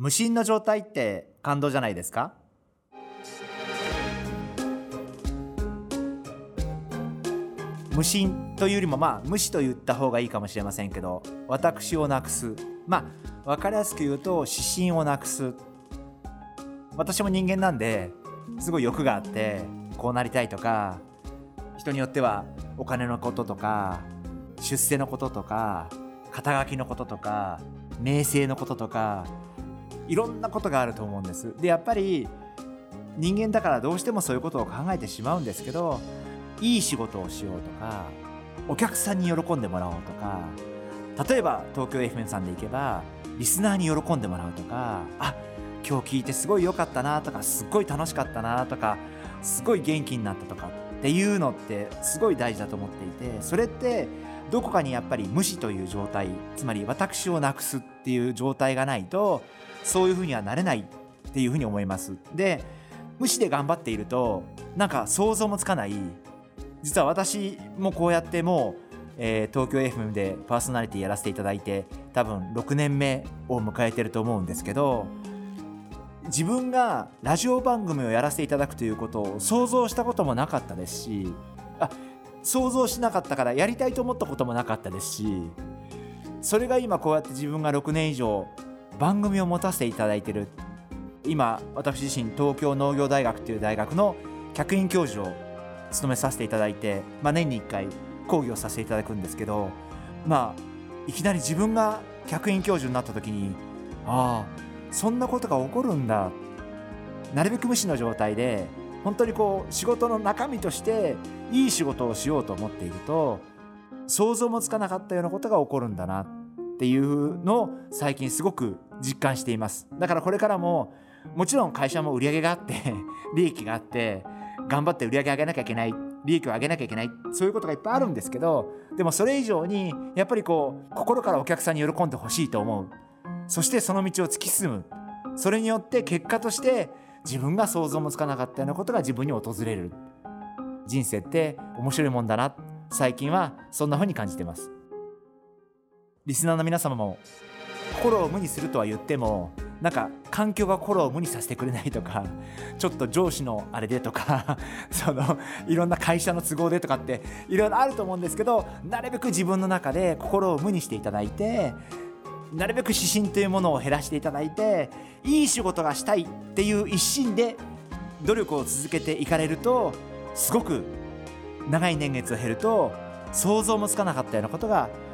無心の状態って感動じゃないですか？無心というよりもまあ無視と言った方がいいかもしれませんけど私をなくす。まあ分かりやすく言うと指針をなくす。私も人間なんですごい欲があってこうなりたいとか人によってはお金のこととか出世のこととか肩書きのこととか名声のこととかいろんなことがあると思うんです。でやっぱり人間だからどうしてもそういうことを考えてしまうんですけどいい仕事をしようとかお客さんに喜んでもらおうとか例えば東京 FM さんで行けばリスナーに喜んでもらうとかあ今日聞いてすごい良かったなとかすっごい楽しかったなとかすごい元気になったとかっていうのってすごい大事だと思っていてそれってどこかにやっぱり無視という状態つまり私をなくすっていう状態がないとそういうふうにはなれないっていうふうに思います。で無視で頑張っているとなんか想像もつかない。実は私もこうやってもう、えー、東京 FM でパーソナリティやらせていただいて多分6年目を迎えてると思うんですけど自分がラジオ番組をやらせていただくということを想像したこともなかったですしあ想像しなかったからやりたいと思ったこともなかったですしそれが今こうやって自分が6年以上番組を持たせていただいてる今私自身東京農業大学という大学の客員教授を務めさせていただいて、まあ、年に1回講義をさせていただくんですけどまあいきなり自分が客員教授になった時にああそんなことが起こるんだ。なるべく無視の状態で本当にこう仕事の中身としていい仕事をしようと思っていると想像もつかなかったようなことが起こるんだな。っていうのを最近すごく実感しています。だからこれからももちろん会社も売り上げがあって 利益があって頑張って売り上げ上げなきゃいけない利益を上げなきゃいけないそういうことがいっぱいあるんですけどでもそれ以上にやっぱりこう心からお客さんに喜んでほしいと思う。そしてその道を突き進む。それによって結果として自分が想像もつかなかったようなことが自分に訪れる。人生って面白いもんだな。最近はそんな風に感じてます。リスナーの皆様も心を無にするとは言ってもなんか環境が心を無にさせてくれないとか ちょっと上司のあれでとか そのいろんな会社の都合でとかっていろいろあると思うんですけどなるべく自分の中で心を無にしていただいてなるべく指針というものを減らしていただいていい仕事がしたいっていう一心で努力を続けていかれるとすごく長い年月を経ると想像もつかなかったようなことが